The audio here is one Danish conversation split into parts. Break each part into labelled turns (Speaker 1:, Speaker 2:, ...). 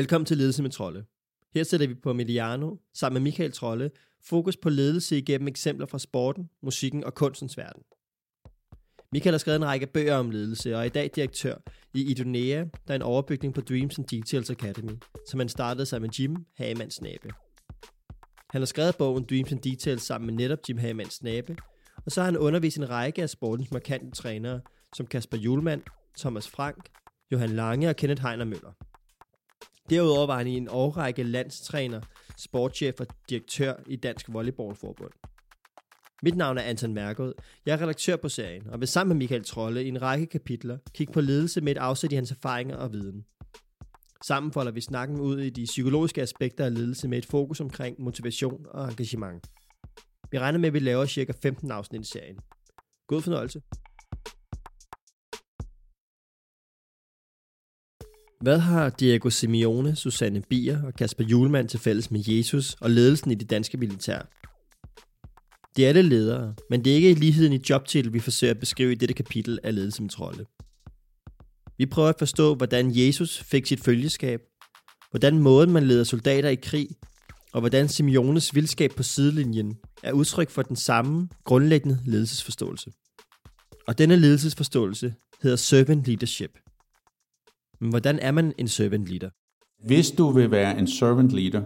Speaker 1: Velkommen til Ledelse med Trolle. Her sætter vi på Mediano, sammen med Michael Trolle, fokus på ledelse igennem eksempler fra sporten, musikken og kunstens verden. Michael har skrevet en række bøger om ledelse, og er i dag direktør i Idonea, der er en overbygning på Dreams and Details Academy, som han startede sammen med Jim Hagemann Snabe. Han har skrevet bogen Dreams and Details sammen med netop Jim Hagemann Snabe, og så har han undervist en række af sportens markante trænere, som Kasper Julemand, Thomas Frank, Johan Lange og Kenneth Heiner Møller. Derudover var han i en årrække landstræner, sportschef og direktør i Dansk Volleyballforbund. Mit navn er Anton Mærkod. Jeg er redaktør på serien, og vil sammen med Michael Trolle i en række kapitler kigge på ledelse med et afsæt i hans erfaringer og viden. Sammen folder vi snakken ud i de psykologiske aspekter af ledelse med et fokus omkring motivation og engagement. Vi regner med, at vi laver cirka 15 afsnit i serien. God fornøjelse. Hvad har Diego Simeone, Susanne Bier og Kasper Julemand til fælles med Jesus og ledelsen i det danske militær? De er alle ledere, men det er ikke i ligheden i jobtitel, vi forsøger at beskrive i dette kapitel af ledelse med trolde. Vi prøver at forstå, hvordan Jesus fik sit følgeskab, hvordan måden man leder soldater i krig, og hvordan Simeones vildskab på sidelinjen er udtryk for den samme grundlæggende ledelsesforståelse. Og denne ledelsesforståelse hedder servant leadership – men hvordan er man en servant leader?
Speaker 2: Hvis du vil være en servant leader,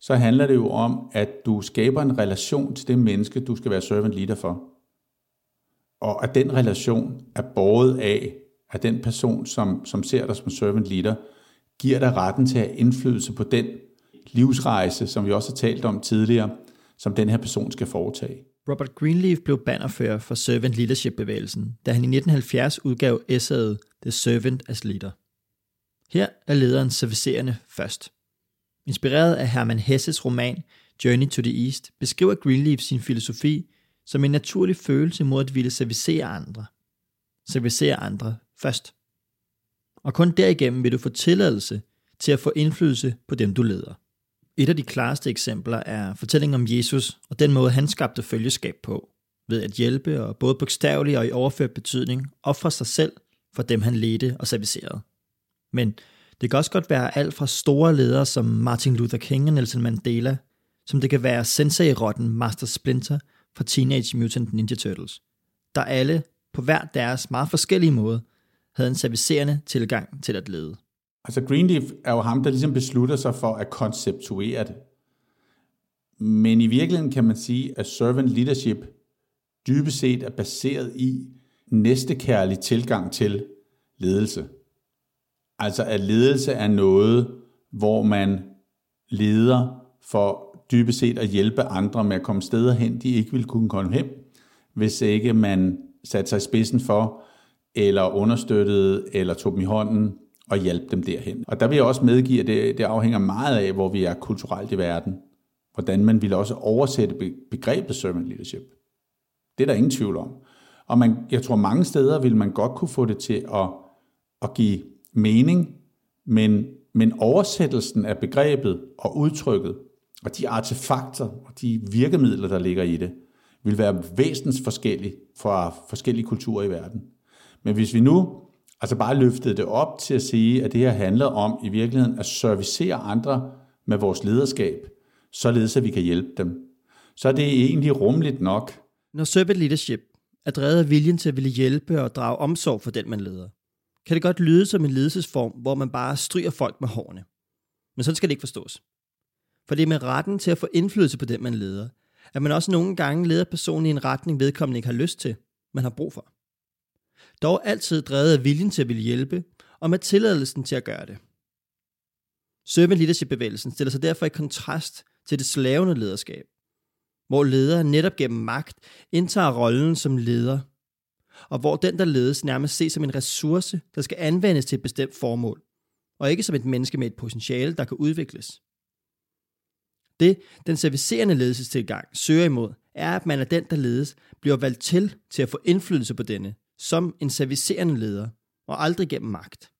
Speaker 2: så handler det jo om, at du skaber en relation til det menneske, du skal være servant leader for. Og at den relation er båret af, at den person, som, som ser dig som servant leader, giver dig retten til at have indflydelse på den livsrejse, som vi også har talt om tidligere, som den her person skal foretage.
Speaker 1: Robert Greenleaf blev bannerfører for servant leadership-bevægelsen, da han i 1970 udgav essayet The Servant as Leader. Her er lederen servicerende først. Inspireret af Hermann Hesses roman Journey to the East, beskriver Greenleaf sin filosofi som en naturlig følelse mod at ville servicere andre. Servicere andre først. Og kun derigennem vil du få tilladelse til at få indflydelse på dem, du leder. Et af de klareste eksempler er fortællingen om Jesus og den måde, han skabte følgeskab på, ved at hjælpe og både bogstaveligt og i overført betydning ofre sig selv for dem, han ledte og servicerede. Men det kan også godt være alt fra store ledere som Martin Luther King og Nelson Mandela, som det kan være sensei-rotten Master Splinter fra Teenage Mutant Ninja Turtles, der alle på hver deres meget forskellige måde havde en servicerende tilgang til at lede.
Speaker 2: Altså Greenleaf er jo ham, der ligesom beslutter sig for at konceptuere det. Men i virkeligheden kan man sige, at servant leadership dybest set er baseret i næstekærlig tilgang til ledelse. Altså at ledelse er noget, hvor man leder for dybest set at hjælpe andre med at komme steder hen, de ikke ville kunne komme hen, hvis ikke man satte sig i spidsen for, eller understøttede, eller tog dem i hånden og hjalp dem derhen. Og der vil jeg også medgive, at det, det afhænger meget af, hvor vi er kulturelt i verden. Hvordan man vil også oversætte begrebet servant leadership. Det er der ingen tvivl om. Og man, jeg tror mange steder vil man godt kunne få det til at, at give mening, men, men oversættelsen af begrebet og udtrykket, og de artefakter og de virkemidler, der ligger i det, vil være væsentligt forskellige fra forskellige kulturer i verden. Men hvis vi nu altså bare løftede det op til at sige, at det her handler om i virkeligheden at servicere andre med vores lederskab, således at vi kan hjælpe dem, så er det egentlig rumligt nok.
Speaker 1: Når servant leadership er drevet af viljen til at ville hjælpe og drage omsorg for den, man leder, kan det godt lyde som en ledelsesform, hvor man bare stryger folk med hårene. Men sådan skal det ikke forstås. For det er med retten til at få indflydelse på den, man leder, at man også nogle gange leder personen i en retning, vedkommende ikke har lyst til, man har brug for. Dog altid drevet af viljen til at ville hjælpe, og med tilladelsen til at gøre det. Servant Leadership-bevægelsen stiller sig derfor i kontrast til det slavende lederskab, hvor ledere netop gennem magt indtager rollen som leder og hvor den, der ledes, nærmest ses som en ressource, der skal anvendes til et bestemt formål, og ikke som et menneske med et potentiale, der kan udvikles. Det, den servicerende ledelsestilgang søger imod, er, at man af den, der ledes, bliver valgt til til at få indflydelse på denne, som en servicerende leder, og aldrig gennem magt.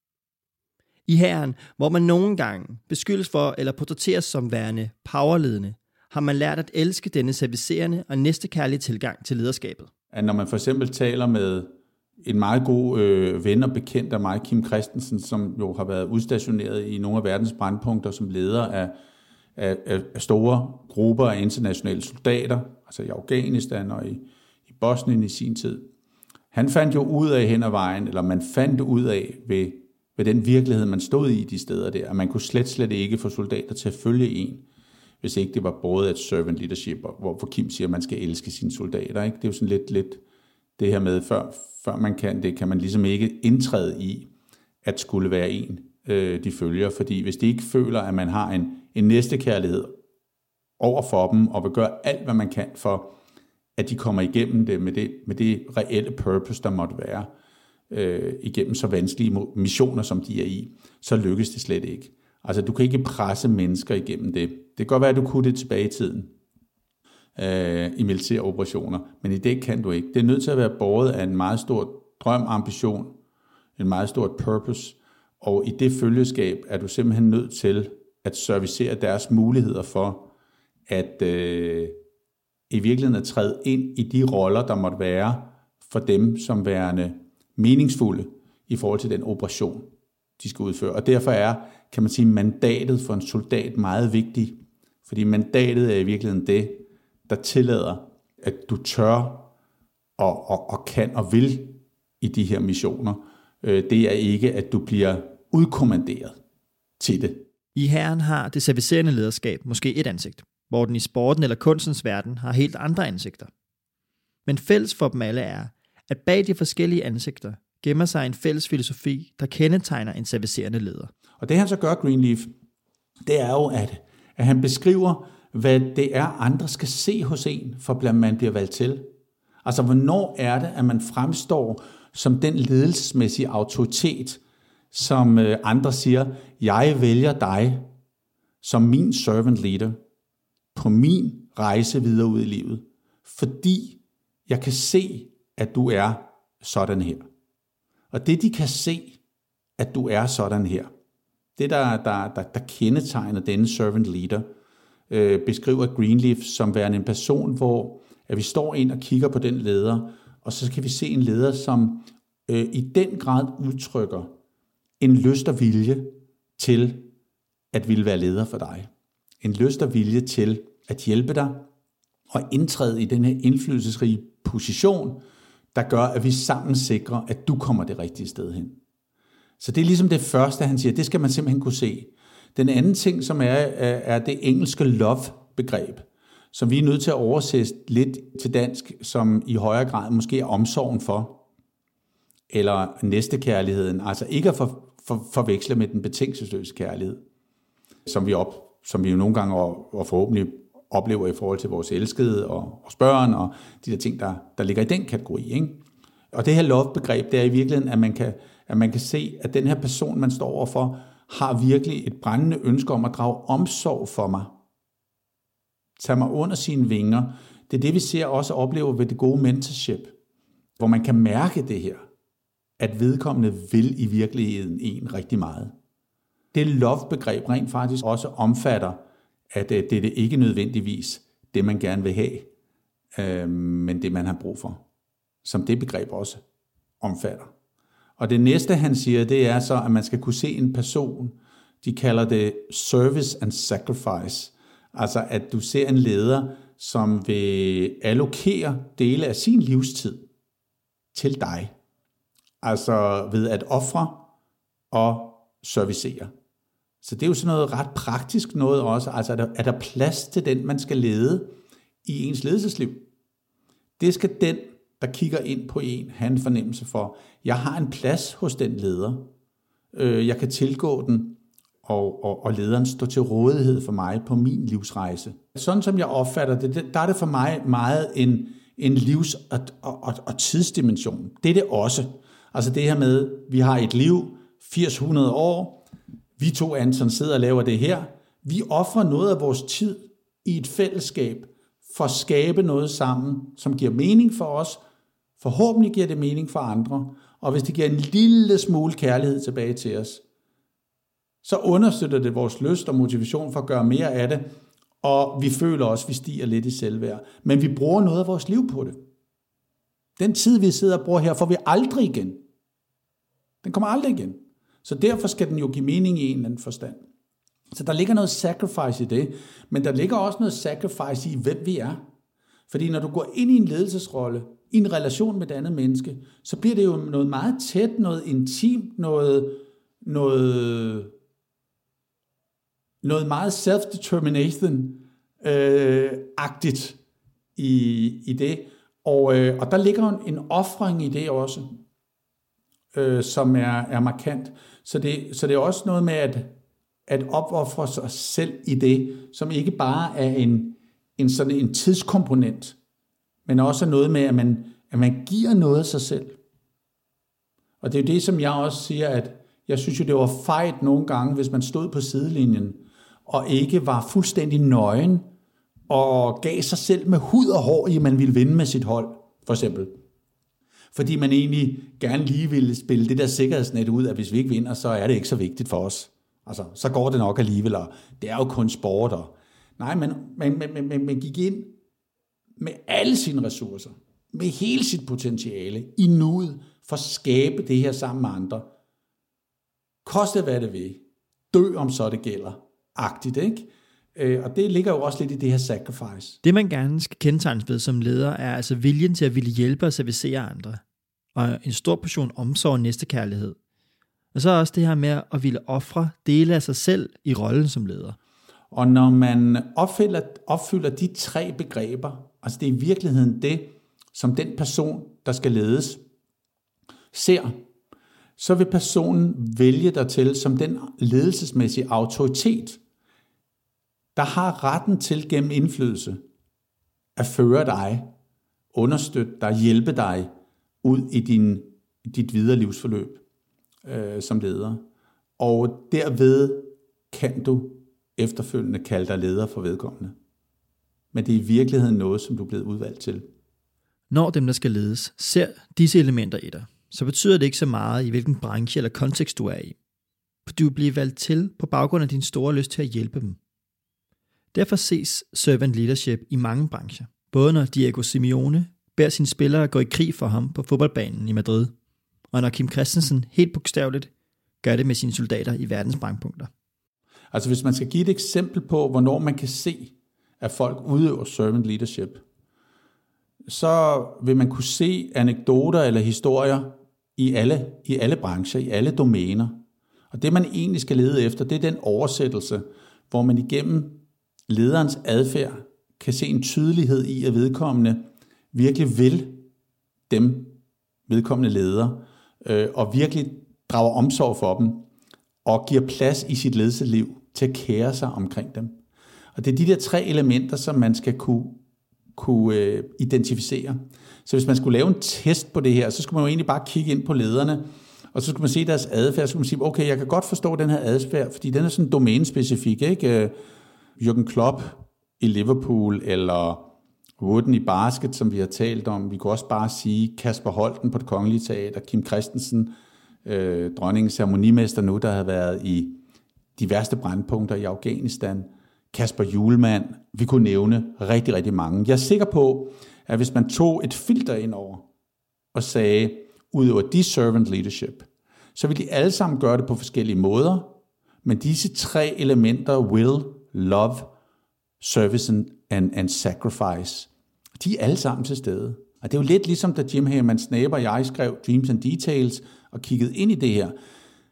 Speaker 1: I herren, hvor man nogle gange beskyldes for eller portrætteres som værende powerledende, har man lært at elske denne servicerende og næstekærlige tilgang til lederskabet
Speaker 2: at når man for eksempel taler med en meget god øh, ven og bekendt af mig, Kim Christensen, som jo har været udstationeret i nogle af verdens brandpunkter som leder af, af, af store grupper af internationale soldater, altså i Afghanistan og i, i Bosnien i sin tid. Han fandt jo ud af hen ad vejen, eller man fandt ud af ved, ved den virkelighed, man stod i de steder der, at man kunne slet, slet ikke få soldater til at følge en, hvis ikke det var både et servant leadership, hvor Kim siger, at man skal elske sine soldater. Ikke? Det er jo sådan lidt, lidt det her med, før, før man kan det, kan man ligesom ikke indtræde i, at skulle være en, øh, de følger. Fordi hvis de ikke føler, at man har en, en næstekærlighed over for dem, og vil gøre alt, hvad man kan for, at de kommer igennem det med det, med det reelle purpose, der måtte være, øh, igennem så vanskelige missioner, som de er i, så lykkes det slet ikke. Altså, du kan ikke presse mennesker igennem det. Det kan godt være, at du kunne det tilbage i tiden øh, i militære operationer, men i det kan du ikke. Det er nødt til at være båret af en meget stor drøm, ambition, en meget stort purpose, og i det følgeskab er du simpelthen nødt til at servicere deres muligheder for at øh, i virkeligheden at træde ind i de roller, der måtte være for dem som værende meningsfulde i forhold til den operation, de skal udføre. Og derfor er, kan man sige, mandatet for en soldat meget vigtigt, fordi mandatet er i virkeligheden det, der tillader, at du tør og, og, og kan og vil i de her missioner. Øh, det er ikke, at du bliver udkommanderet til det.
Speaker 1: I herren har det servicerende lederskab måske et ansigt, hvor den i sporten eller kunstens verden har helt andre ansigter. Men fælles for dem alle er, at bag de forskellige ansigter gemmer sig en fælles filosofi, der kendetegner en servicerende leder.
Speaker 2: Og det han så gør, Greenleaf, det er jo, at, at han beskriver, hvad det er, andre skal se hos en, for blandt man bliver valgt til. Altså, hvornår er det, at man fremstår som den ledelsesmæssige autoritet, som øh, andre siger, jeg vælger dig som min servant leader på min rejse videre ud i livet, fordi jeg kan se, at du er sådan her. Og det de kan se, at du er sådan her, det der, der, der, der kendetegner denne servant leader, øh, beskriver Greenleaf som værende en person, hvor at vi står ind og kigger på den leder, og så kan vi se en leder, som øh, i den grad udtrykker en lyst og vilje til at ville være leder for dig. En lyst og vilje til at hjælpe dig og indtræde i den her indflydelsesrige position, der gør, at vi sammen sikrer, at du kommer det rigtige sted hen. Så det er ligesom det første, han siger, det skal man simpelthen kunne se. Den anden ting, som er, er det engelske love-begreb, som vi er nødt til at oversætte lidt til dansk, som i højere grad måske er omsorgen for, eller næstekærligheden, altså ikke at for, for, forveksle med den betingelsesløse kærlighed, som vi, op, som vi jo nogle gange og, og forhåbentlig oplever i forhold til vores elskede og vores børn, og de der ting, der, der ligger i den kategori. Ikke? Og det her love-begreb, det er i virkeligheden, at man, kan, at man kan se, at den her person, man står overfor, har virkelig et brændende ønske om at drage omsorg for mig. Tag mig under sine vinger. Det er det, vi ser også oplever ved det gode mentorship, hvor man kan mærke det her, at vedkommende vil i virkeligheden en rigtig meget. Det love-begreb rent faktisk også omfatter, at øh, det er det ikke nødvendigvis det, man gerne vil have, øh, men det, man har brug for. Som det begreb også omfatter. Og det næste, han siger, det er så, at man skal kunne se en person, de kalder det service and sacrifice. Altså, at du ser en leder, som vil allokere dele af sin livstid til dig. Altså ved at ofre og servicere. Så det er jo sådan noget ret praktisk noget også. Altså er der, er der plads til den, man skal lede i ens ledelsesliv? Det skal den der kigger ind på en, have en fornemmelse for, jeg har en plads hos den leder. Øh, jeg kan tilgå den, og, og, og lederen står til rådighed for mig på min livsrejse. Sådan som jeg opfatter det, der er det for mig meget en, en livs- og, og, og, og tidsdimension. Det er det også. Altså det her med, vi har et liv, 80-100 år, vi to Anton sidder og laver det her. Vi offrer noget af vores tid i et fællesskab for at skabe noget sammen, som giver mening for os, Forhåbentlig giver det mening for andre, og hvis det giver en lille smule kærlighed tilbage til os, så understøtter det vores lyst og motivation for at gøre mere af det, og vi føler også, at vi stiger lidt i selvværd. Men vi bruger noget af vores liv på det. Den tid, vi sidder og bruger her, får vi aldrig igen. Den kommer aldrig igen. Så derfor skal den jo give mening i en eller anden forstand. Så der ligger noget sacrifice i det, men der ligger også noget sacrifice i, hvem vi er. Fordi når du går ind i en ledelsesrolle, i en relation med et andet menneske, så bliver det jo noget meget tæt, noget intimt, noget, noget, noget meget self-determination-agtigt øh, i, i det. Og, øh, og der ligger en, en offring i det også, øh, som er, er markant. Så det, så det er også noget med at, at opoffre sig selv i det, som ikke bare er en, en sådan en tidskomponent, men også noget med, at man, at man giver noget af sig selv. Og det er jo det, som jeg også siger, at jeg synes jo, det var fejt nogle gange, hvis man stod på sidelinjen, og ikke var fuldstændig nøgen, og gav sig selv med hud og hår, i man ville vinde med sit hold, for eksempel. Fordi man egentlig gerne lige ville spille det der sikkerhedsnet ud, at hvis vi ikke vinder, så er det ikke så vigtigt for os. Altså, så går det nok alligevel, og det er jo kun sport. Og... Nej, men man, man, man, man gik ind med alle sine ressourcer, med hele sit potentiale, i nuet, for at skabe det her sammen med andre. Koste hvad det vil. Dø om så det gælder. Agtigt, ikke? Øh, og det ligger jo også lidt i det her sacrifice.
Speaker 1: Det man gerne skal kendetegnes ved som leder, er altså viljen til at ville hjælpe og servicere andre. Og en stor portion omsorg og næstekærlighed. Og så også det her med at ville ofre dele af sig selv i rollen som leder.
Speaker 2: Og når man opfylder, opfylder de tre begreber, altså det er i virkeligheden det, som den person, der skal ledes, ser, så vil personen vælge dig til som den ledelsesmæssige autoritet, der har retten til gennem indflydelse at føre dig, understøtte dig, hjælpe dig ud i din, dit videre livsforløb øh, som leder. Og derved kan du efterfølgende kalde dig leder for vedkommende. Men det er i virkeligheden noget, som du er blevet udvalgt til.
Speaker 1: Når dem, der skal ledes, ser disse elementer i dig, så betyder det ikke så meget, i hvilken branche eller kontekst du er i. For du bliver valgt til på baggrund af din store lyst til at hjælpe dem. Derfor ses servant leadership i mange brancher. Både når Diego Simeone beder sine spillere gå i krig for ham på fodboldbanen i Madrid, og når Kim Christensen helt bogstaveligt gør det med sine soldater i verdens brandpunkter.
Speaker 2: Altså hvis man skal give et eksempel på, hvornår man kan se, at folk udøver servant leadership, så vil man kunne se anekdoter eller historier i alle, i alle brancher, i alle domæner. Og det man egentlig skal lede efter, det er den oversættelse, hvor man igennem lederens adfærd kan se en tydelighed i, at vedkommende virkelig vil dem, vedkommende leder, øh, og virkelig drager omsorg for dem, og giver plads i sit ledelsesliv til at kære sig omkring dem. Og det er de der tre elementer, som man skal kunne, kunne øh, identificere. Så hvis man skulle lave en test på det her, så skulle man jo egentlig bare kigge ind på lederne, og så skulle man se deres adfærd, så skulle man sige, okay, jeg kan godt forstå den her adfærd, fordi den er sådan domænespecifik, ikke? Øh, Jürgen Klopp i Liverpool, eller Wooden i basket, som vi har talt om. Vi kunne også bare sige Kasper Holten på det kongelige teater, Kim Christensen, øh, dronningens ceremonimester nu, der har været i de værste brandpunkter i Afghanistan, Kasper Julemand, vi kunne nævne rigtig, rigtig mange. Jeg er sikker på, at hvis man tog et filter ind over og sagde, udøver de servant leadership, så vil de alle sammen gøre det på forskellige måder, men disse tre elementer, will, love, service and, and sacrifice, de er alle sammen til stede. Og det er jo lidt ligesom, da Jim Herman Snape og jeg skrev Dreams and Details og kiggede ind i det her,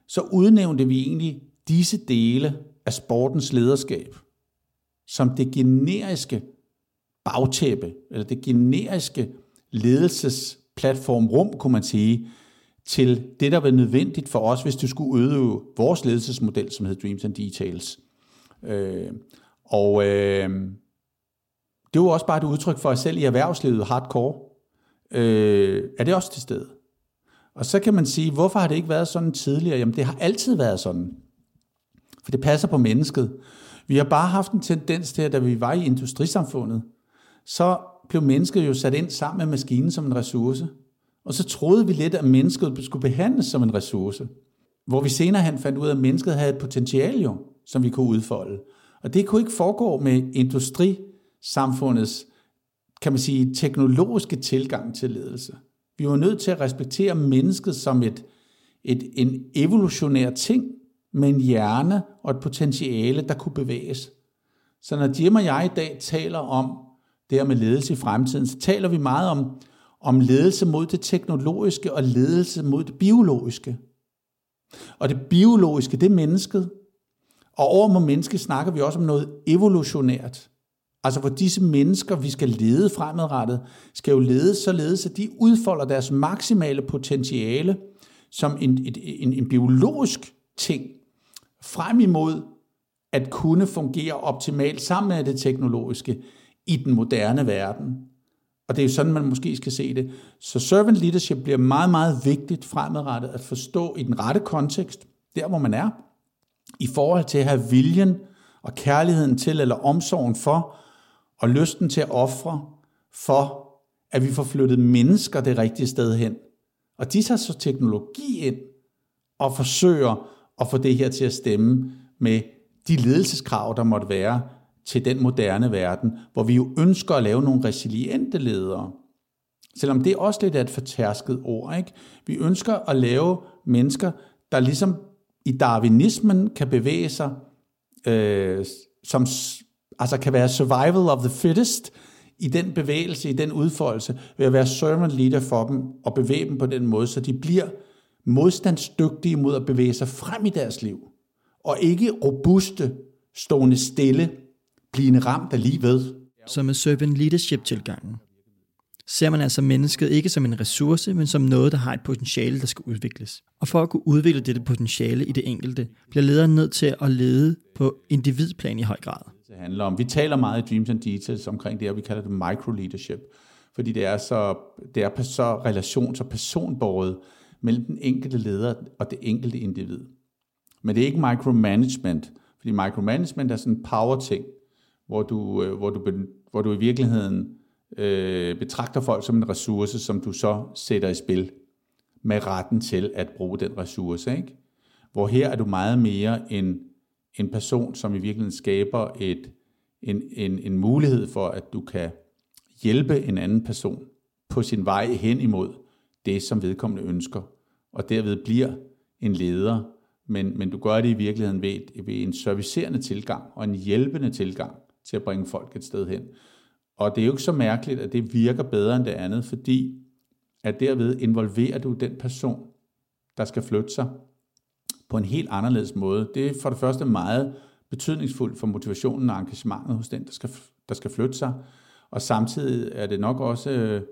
Speaker 2: så udnævnte vi egentlig disse dele af sportens lederskab som det generiske bagtæppe, eller det generiske ledelsesplatform rum, kunne man sige, til det, der var nødvendigt for os, hvis du skulle udøve vores ledelsesmodel, som hedder Dreams and Details. Øh, og øh, det var også bare et udtryk for, at selv i erhvervslivet hardcore, øh, er det også til stede. Og så kan man sige, hvorfor har det ikke været sådan tidligere? Jamen det har altid været sådan. For det passer på mennesket. Vi har bare haft en tendens til, at da vi var i industrisamfundet, så blev mennesket jo sat ind sammen med maskinen som en ressource. Og så troede vi lidt, at mennesket skulle behandles som en ressource. Hvor vi senere hen fandt ud af, at mennesket havde et potentiale jo, som vi kunne udfolde. Og det kunne ikke foregå med industrisamfundets, kan man sige, teknologiske tilgang til ledelse. Vi var nødt til at respektere mennesket som et, et, en evolutionær ting med en hjerne og et potentiale, der kunne bevæges. Så når Jim og jeg i dag taler om det her med ledelse i fremtiden, så taler vi meget om, om ledelse mod det teknologiske og ledelse mod det biologiske. Og det biologiske, det er mennesket. Og over mod menneske snakker vi også om noget evolutionært. Altså hvor disse mennesker, vi skal lede fremadrettet, skal jo lede således, at de udfolder deres maksimale potentiale som en, en, en biologisk ting frem imod at kunne fungere optimalt sammen med det teknologiske i den moderne verden. Og det er jo sådan, man måske skal se det. Så servant leadership bliver meget, meget vigtigt fremadrettet at forstå i den rette kontekst, der hvor man er, i forhold til at have viljen og kærligheden til, eller omsorgen for, og lysten til at ofre for, at vi får flyttet mennesker det rigtige sted hen. Og de tager så teknologi ind og forsøger at få det her til at stemme med de ledelseskrav, der måtte være til den moderne verden, hvor vi jo ønsker at lave nogle resiliente ledere. Selvom det også lidt er et fortærsket ord. Ikke? Vi ønsker at lave mennesker, der ligesom i darwinismen kan bevæge sig, øh, som altså kan være survival of the fittest, i den bevægelse, i den udfoldelse, ved at være servant leader for dem, og bevæge dem på den måde, så de bliver modstandsdygtige mod at bevæge sig frem i deres liv, og ikke robuste, stående stille, blivende ramt af livet.
Speaker 1: Så med servant leadership-tilgangen ser man altså mennesket ikke som en ressource, men som noget, der har et potentiale, der skal udvikles. Og for at kunne udvikle dette potentiale i det enkelte, bliver lederen nødt til at lede på individplan i høj grad.
Speaker 2: Det handler om. Vi taler meget i Dreams and Details omkring det, og vi kalder det micro-leadership, fordi det er så, det er så relations- og personbåret mellem den enkelte leder og det enkelte individ. Men det er ikke micromanagement, fordi micromanagement er sådan en power-ting, hvor du, øh, hvor du, hvor du i virkeligheden øh, betragter folk som en ressource, som du så sætter i spil med retten til at bruge den ressource. Ikke? Hvor her er du meget mere en, en person, som i virkeligheden skaber et, en, en, en mulighed for, at du kan hjælpe en anden person på sin vej hen imod det, som vedkommende ønsker, og derved bliver en leder, men, men du gør det i virkeligheden ved, ved en servicerende tilgang og en hjælpende tilgang til at bringe folk et sted hen. Og det er jo ikke så mærkeligt, at det virker bedre end det andet, fordi at derved involverer du den person, der skal flytte sig på en helt anderledes måde. Det er for det første meget betydningsfuldt for motivationen og engagementet hos den, der skal, der skal flytte sig. Og samtidig er det nok også øh,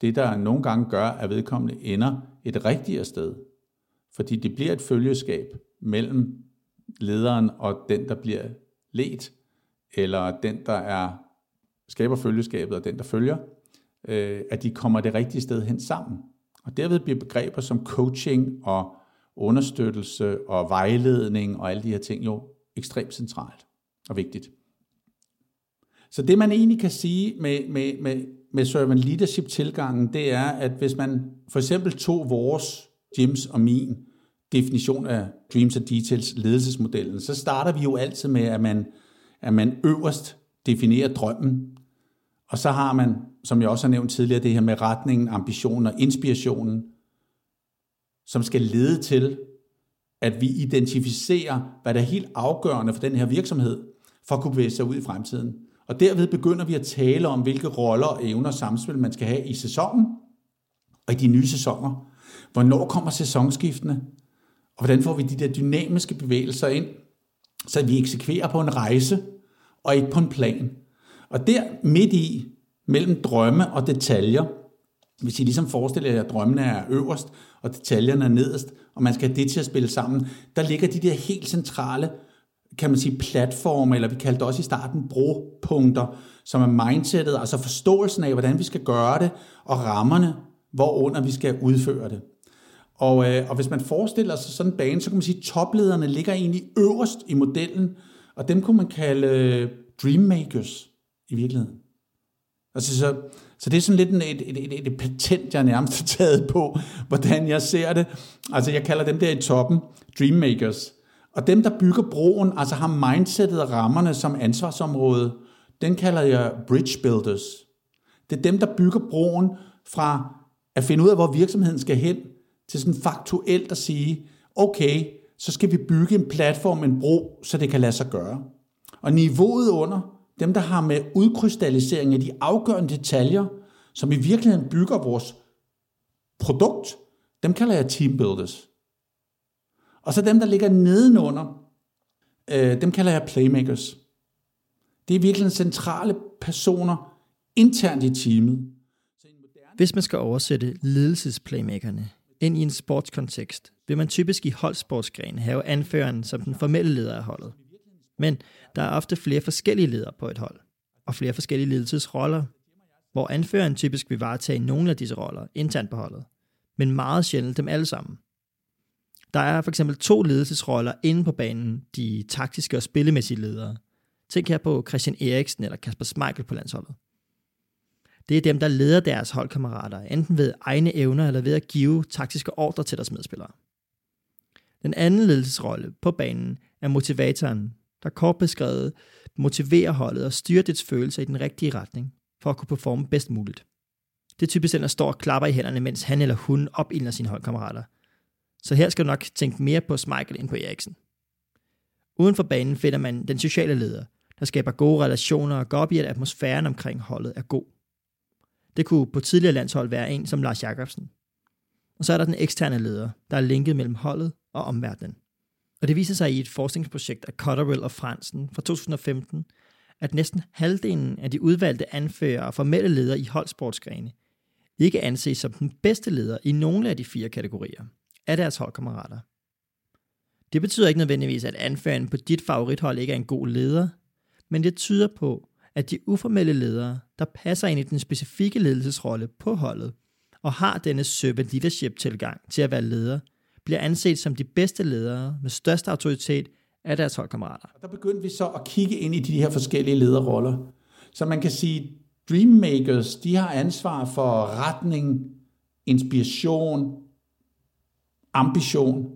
Speaker 2: det, der nogle gange gør, at vedkommende ender et rigtigere sted. Fordi det bliver et følgeskab mellem lederen og den, der bliver let, eller den, der er skaber følgeskabet og den, der følger, øh, at de kommer det rigtige sted hen sammen. Og derved bliver begreber som coaching og understøttelse og vejledning og alle de her ting jo ekstremt centralt og vigtigt. Så det man egentlig kan sige med, med, med, med servant leadership tilgangen, det er, at hvis man for eksempel tog vores, Jims og min definition af Dreams and Details ledelsesmodellen, så starter vi jo altid med, at man, at man øverst definerer drømmen, og så har man, som jeg også har nævnt tidligere, det her med retningen, ambitionen og inspirationen, som skal lede til, at vi identificerer, hvad der er helt afgørende for den her virksomhed, for at kunne bevæge sig ud i fremtiden. Og derved begynder vi at tale om, hvilke roller og evner og samspil man skal have i sæsonen, og i de nye sæsoner. Hvornår kommer sæsonskiftene? Og hvordan får vi de der dynamiske bevægelser ind, så vi eksekverer på en rejse, og ikke på en plan. Og der midt i, mellem drømme og detaljer, hvis I ligesom forestiller jer, at drømmene er øverst, og detaljerne er nederst, og man skal have det til at spille sammen, der ligger de der helt centrale, kan man sige, platforme, eller vi kaldte det også i starten bropunkter, som er mindsetet, altså forståelsen af, hvordan vi skal gøre det, og rammerne, hvorunder vi skal udføre det. Og, øh, og hvis man forestiller sig sådan en bane, så kan man sige, at toplederne ligger egentlig øverst i modellen, og dem kunne man kalde øh, dreammakers i virkeligheden. Altså, så, så det er sådan lidt en, et, et, et, et patent, jeg nærmest har taget på, hvordan jeg ser det. Altså, jeg kalder dem der i toppen dreammakers. Og dem, der bygger broen, altså har mindsetet og rammerne som ansvarsområde, den kalder jeg bridge builders. Det er dem, der bygger broen fra at finde ud af, hvor virksomheden skal hen, til sådan faktuelt at sige, okay, så skal vi bygge en platform, en bro, så det kan lade sig gøre. Og niveauet under, dem der har med udkrystallisering af de afgørende detaljer, som i virkeligheden bygger vores produkt, dem kalder jeg team builders. Og så dem, der ligger nedenunder, øh, dem kalder jeg playmakers. Det er virkelig centrale personer internt i teamet.
Speaker 1: Hvis man skal oversætte ledelsesplaymakerne ind i en sportskontekst, vil man typisk i holdsportsgren have anføreren som den formelle leder af holdet. Men der er ofte flere forskellige ledere på et hold, og flere forskellige ledelsesroller, hvor anføreren typisk vil varetage nogle af disse roller internt på holdet, men meget sjældent dem alle sammen. Der er for eksempel to ledelsesroller inde på banen, de taktiske og spillemæssige ledere. Tænk her på Christian Eriksen eller Kasper Schmeichel på landsholdet. Det er dem, der leder deres holdkammerater, enten ved egne evner eller ved at give taktiske ordre til deres medspillere. Den anden ledelsesrolle på banen er motivatoren, der kort beskrevet motiverer holdet og styrer dets følelser i den rigtige retning, for at kunne performe bedst muligt. Det er typisk den, der står og klapper i hænderne, mens han eller hun opildner sine holdkammerater. Så her skal du nok tænke mere på Michael end på Eriksen. Uden for banen finder man den sociale leder, der skaber gode relationer og går op i, at atmosfæren omkring holdet er god. Det kunne på tidligere landshold være en som Lars Jakobsen. Og så er der den eksterne leder, der er linket mellem holdet og omverdenen. Og det viser sig i et forskningsprojekt af Cotterill og Fransen fra 2015, at næsten halvdelen af de udvalgte anfører og formelle ledere i holdsportsgrene ikke anses som den bedste leder i nogle af de fire kategorier af deres holdkammerater. Det betyder ikke nødvendigvis, at anføreren på dit favorithold ikke er en god leder, men det tyder på, at de uformelle ledere, der passer ind i den specifikke ledelsesrolle på holdet, og har denne servant leadership tilgang til at være leder, bliver anset som de bedste ledere med størst autoritet af deres holdkammerater.
Speaker 2: Der begyndte vi så at kigge ind i de her forskellige lederroller. Så man kan sige, Dreammakers, de har ansvar for retning, inspiration, ambition,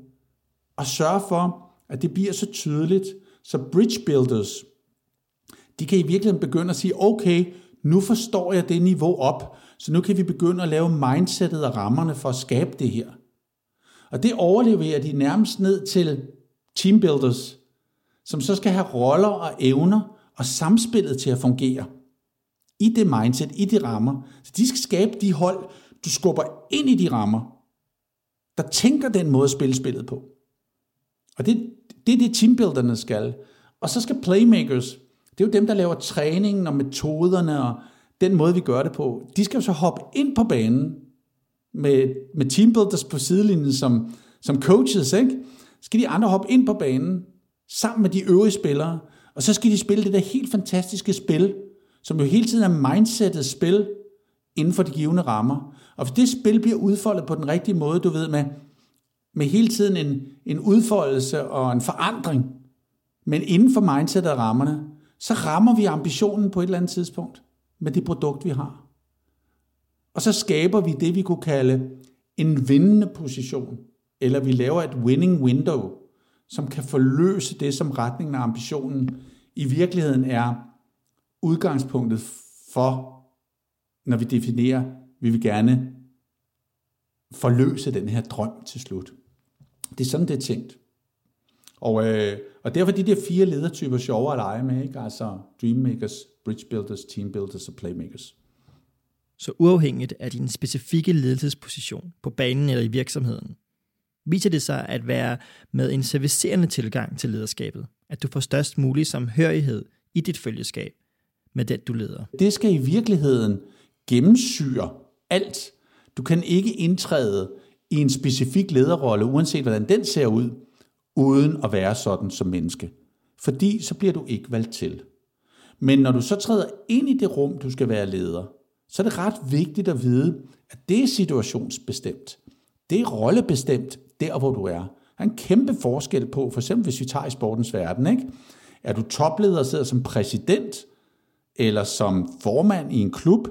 Speaker 2: og sørge for, at det bliver så tydeligt, så bridge builders, de kan i virkeligheden begynde at sige, okay, nu forstår jeg det niveau op, så nu kan vi begynde at lave mindsetet og rammerne for at skabe det her. Og det overleverer de nærmest ned til teambuilders, som så skal have roller og evner og samspillet til at fungere. I det mindset, i de rammer. Så de skal skabe de hold, du skubber ind i de rammer, der tænker den måde at spille spillet på. Og det, det er det teambuilderne skal. Og så skal playmakers, det er jo dem, der laver træningen og metoderne og den måde, vi gør det på. De skal jo så hoppe ind på banen med, med teambuilders på sidelinjen som, som coaches, ikke? Skal de andre hoppe ind på banen sammen med de øvrige spillere, og så skal de spille det der helt fantastiske spil, som jo hele tiden er mindsetet spil inden for de givende rammer. Og hvis det spil bliver udfoldet på den rigtige måde, du ved, med, med hele tiden en, en udfoldelse og en forandring, men inden for mindsetet og rammerne, så rammer vi ambitionen på et eller andet tidspunkt med det produkt, vi har. Og så skaber vi det, vi kunne kalde en vindende position, eller vi laver et winning window, som kan forløse det, som retningen og ambitionen i virkeligheden er udgangspunktet for, når vi definerer, vi vil gerne forløse den her drøm til slut. Det er sådan, det er tænkt. Og, øh, og derfor de der fire ledertyper sjovere at lege med, ikke? altså Dreammakers, Bridge Builders, Team Builders og Playmakers.
Speaker 1: Så uafhængigt af din specifikke ledelsesposition på banen eller i virksomheden, viser det sig at være med en servicerende tilgang til lederskabet, at du får størst mulig samhørighed i dit følgeskab med den, du leder.
Speaker 2: Det skal i virkeligheden gennemsyre alt. Du kan ikke indtræde i en specifik lederrolle, uanset hvordan den ser ud, uden at være sådan som menneske. Fordi så bliver du ikke valgt til. Men når du så træder ind i det rum, du skal være leder, så er det ret vigtigt at vide, at det er situationsbestemt. Det er rollebestemt der, hvor du er. Der er en kæmpe forskel på, for eksempel hvis vi tager i sportens verden, ikke? Er du topleder og sidder som præsident, eller som formand i en klub,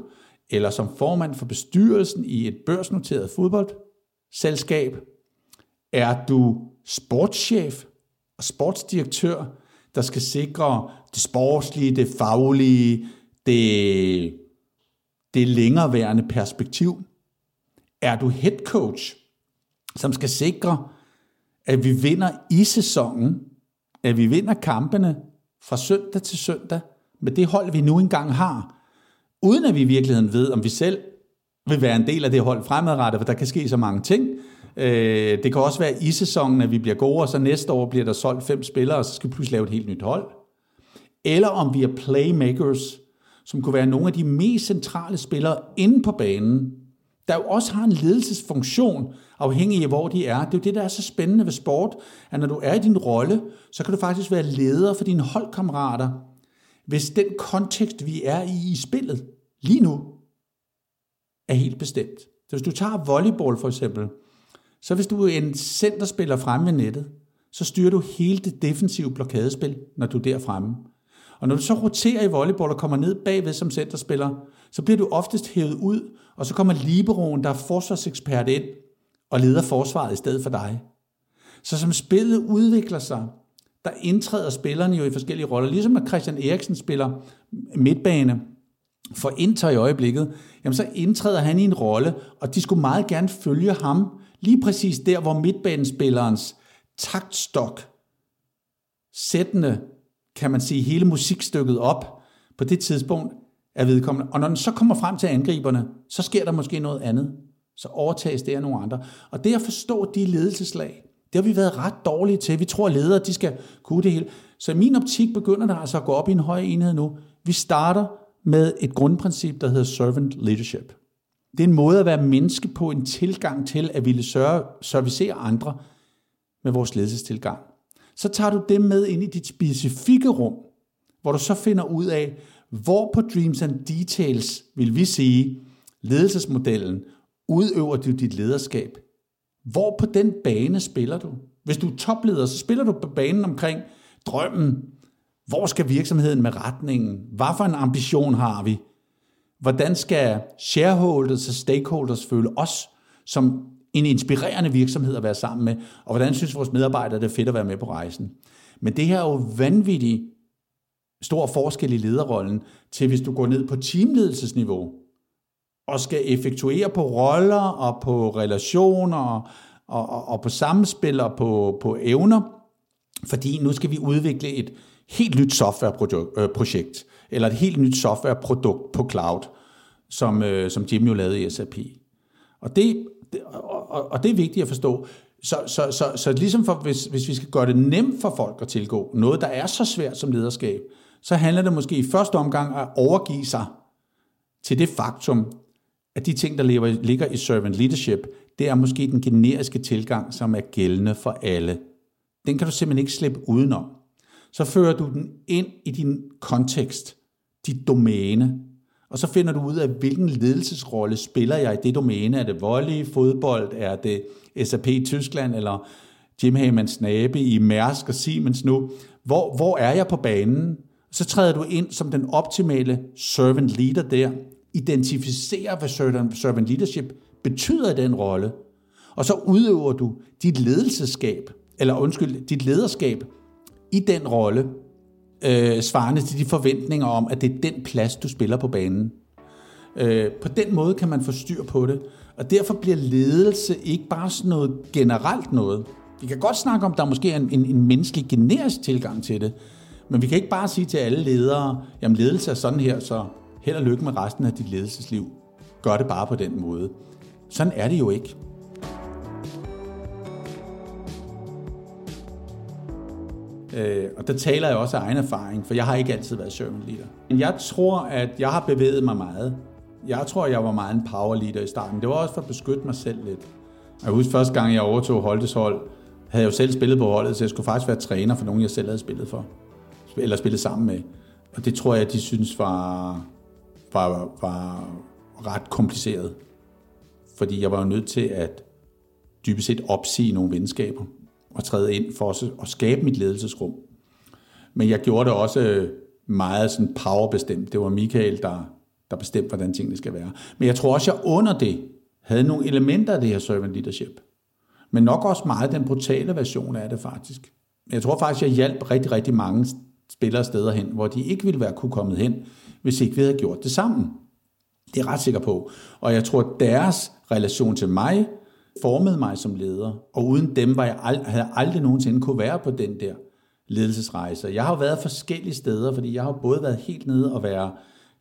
Speaker 2: eller som formand for bestyrelsen i et børsnoteret fodboldselskab? Er du sportschef og sportsdirektør, der skal sikre det sportslige, det faglige, det, det længereværende perspektiv? er du head coach, som skal sikre, at vi vinder i sæsonen, at vi vinder kampene fra søndag til søndag med det hold, vi nu engang har, uden at vi i virkeligheden ved, om vi selv vil være en del af det hold fremadrettet, for der kan ske så mange ting. Øh, det kan også være i sæsonen, at vi bliver gode, og så næste år bliver der solgt fem spillere, og så skal vi pludselig lave et helt nyt hold. Eller om vi er playmakers, som kunne være nogle af de mest centrale spillere inde på banen, der jo også har en ledelsesfunktion, afhængig af hvor de er. Det er jo det, der er så spændende ved sport, at når du er i din rolle, så kan du faktisk være leder for dine holdkammerater, hvis den kontekst, vi er i i spillet lige nu, er helt bestemt. Så hvis du tager volleyball for eksempel, så hvis du er en centerspiller fremme ved nettet, så styrer du hele det defensive blokadespil, når du er der fremme. Og når du så roterer i volleyball og kommer ned bagved som centerspiller, så bliver du oftest hævet ud, og så kommer liberoen, der er forsvarsekspert ind, og leder forsvaret i stedet for dig. Så som spillet udvikler sig, der indtræder spillerne jo i forskellige roller. Ligesom at Christian Eriksen spiller midtbane for Inter i øjeblikket, jamen så indtræder han i en rolle, og de skulle meget gerne følge ham, lige præcis der, hvor midtbanespillerens taktstok, sættende, kan man sige, hele musikstykket op på det tidspunkt er vedkommende. Og når den så kommer frem til angriberne, så sker der måske noget andet. Så overtages det af nogle andre. Og det at forstå de ledelseslag, det har vi været ret dårlige til. Vi tror, at ledere de skal kunne det hele. Så i min optik begynder der altså at gå op i en høj enhed nu. Vi starter med et grundprincip, der hedder servant leadership. Det er en måde at være menneske på, en tilgang til at ville sørge, servicere andre med vores ledelsestilgang. Så tager du det med ind i dit specifikke rum, hvor du så finder ud af, hvor på Dreams and Details, vil vi sige, ledelsesmodellen, udøver du dit lederskab. Hvor på den bane spiller du? Hvis du er topleder, så spiller du på banen omkring drømmen. Hvor skal virksomheden med retningen? Hvad for en ambition har vi? Hvordan skal shareholders og stakeholders føle os som en inspirerende virksomhed at være sammen med? Og hvordan synes vores medarbejdere, det er fedt at være med på rejsen? Men det her er jo vanvittigt stor forskel i lederrollen til, hvis du går ned på teamledelsesniveau og skal effektuere på roller og på relationer og, og, og på samspil og på, på evner, fordi nu skal vi udvikle et helt nyt softwareprojekt, øh, eller et helt nyt softwareprodukt på cloud, som, øh, som Jim jo lavede i SAP. Og det, og, og det er vigtigt at forstå. Så, så, så, så ligesom for, hvis, hvis vi skal gøre det nemt for folk at tilgå noget, der er så svært som lederskab, så handler det måske i første omgang at overgive sig til det faktum, at de ting, der ligger i servant leadership, det er måske den generiske tilgang, som er gældende for alle. Den kan du simpelthen ikke slippe udenom. Så fører du den ind i din kontekst, dit domæne, og så finder du ud af, hvilken ledelsesrolle spiller jeg i det domæne. Er det volley, fodbold, er det SAP i Tyskland, eller Jim Hammans Nabe i Mærsk og Siemens nu? Hvor, hvor er jeg på banen? Så træder du ind som den optimale servant leader der, identificerer, hvad servant leadership betyder i den rolle, og så udøver du dit ledelseskab, eller undskyld, dit lederskab i den rolle, øh, svarende til de forventninger om, at det er den plads, du spiller på banen. Øh, på den måde kan man få styr på det, og derfor bliver ledelse ikke bare sådan noget generelt noget. Vi kan godt snakke om, at der måske er en, en, en menneskelig generisk tilgang til det, men vi kan ikke bare sige til alle ledere, jamen ledelse er sådan her, så held og lykke med resten af dit ledelsesliv. Gør det bare på den måde. Sådan er det jo ikke. Øh, og der taler jeg også af egen erfaring, for jeg har ikke altid været servant leader. Men jeg tror, at jeg har bevæget mig meget. Jeg tror, jeg var meget en power leader i starten. Det var også for at beskytte mig selv lidt. Jeg husker første gang, jeg overtog Holtes hold, havde jeg jo selv spillet på holdet, så jeg skulle faktisk være træner for nogen, jeg selv havde spillet for. Eller spillet sammen med. Og det tror jeg, de synes var, var, var ret kompliceret. Fordi jeg var jo nødt til at dybest set opsige nogle venskaber og træde ind for at skabe mit ledelsesrum. Men jeg gjorde det også øh, meget sådan powerbestemt. Det var Michael, der, der bestemte, hvordan tingene skal være. Men jeg tror også, jeg under det havde nogle elementer af det her servant leadership. Men nok også meget den brutale version af det faktisk. Jeg tror faktisk, jeg hjalp rigtig, rigtig mange spillere steder hen, hvor de ikke ville være kunne kommet hen, hvis ikke vi havde gjort det sammen. Det er jeg ret sikker på. Og jeg tror, at deres relation til mig formede mig som leder. Og uden dem var jeg ald- havde jeg aldrig nogensinde kunne være på den der ledelsesrejse. Jeg har jo været forskellige steder, fordi jeg har både været helt nede og være,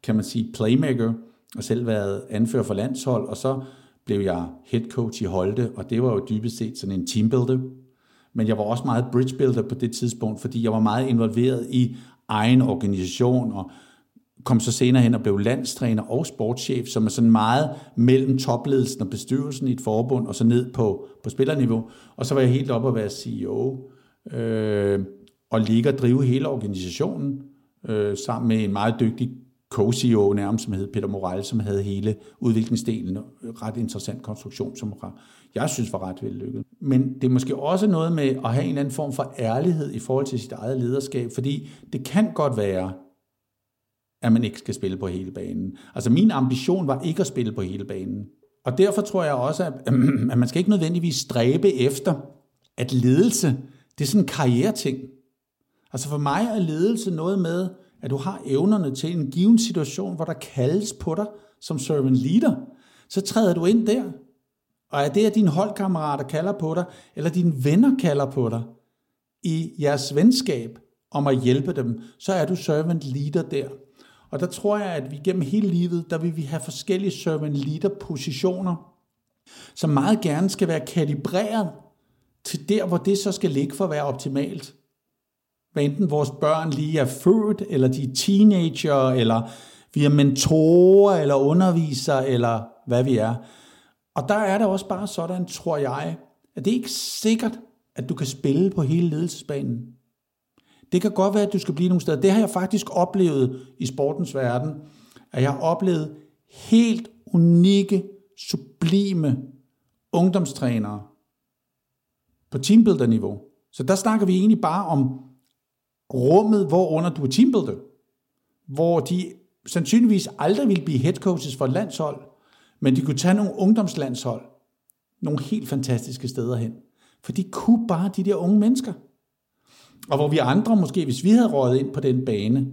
Speaker 2: kan man sige, playmaker, og selv været anfører for landshold, og så blev jeg head coach i Holte, og det var jo dybest set sådan en teambuilder. Men jeg var også meget bridgebuilder på det tidspunkt, fordi jeg var meget involveret i egen organisation, og kom så senere hen og blev landstræner og sportschef, som er sådan meget mellem topledelsen og bestyrelsen i et forbund, og så ned på, på spillerniveau. Og så var jeg helt oppe at være CEO, øh, og ligge og drive hele organisationen, øh, sammen med en meget dygtig co-CEO nærmest, som hed Peter Morales, som havde hele udviklingsdelen, øh, ret interessant konstruktion, som jeg synes var ret vellykket. Men det er måske også noget med at have en eller anden form for ærlighed i forhold til sit eget lederskab, fordi det kan godt være, at man ikke skal spille på hele banen. Altså min ambition var ikke at spille på hele banen. Og derfor tror jeg også, at, at man skal ikke nødvendigvis stræbe efter, at ledelse, det er sådan en karriereting. Altså for mig er ledelse noget med, at du har evnerne til en given situation, hvor der kaldes på dig som servant leader. Så træder du ind der. Og er det, at dine holdkammerater kalder på dig, eller dine venner kalder på dig, i jeres venskab om at hjælpe dem, så er du servant leader der. Og der tror jeg, at vi gennem hele livet, der vil vi have forskellige servant leader positioner, som meget gerne skal være kalibreret til der, hvor det så skal ligge for at være optimalt. Hvad enten vores børn lige er født, eller de er teenager, eller vi er mentorer, eller undervisere, eller hvad vi er. Og der er det også bare sådan, tror jeg, at det er ikke sikkert, at du kan spille på hele ledelsesbanen. Det kan godt være, at du skal blive nogle steder. Det har jeg faktisk oplevet i sportens verden, at jeg har oplevet helt unikke, sublime ungdomstrænere på teambuilder-niveau. Så der snakker vi egentlig bare om rummet, hvor under du er teambuilder, hvor de sandsynligvis aldrig vil blive head coaches for et landshold, men de kunne tage nogle ungdomslandshold, nogle helt fantastiske steder hen. For de kunne bare de der unge mennesker. Og hvor vi andre måske, hvis vi havde rådet ind på den bane,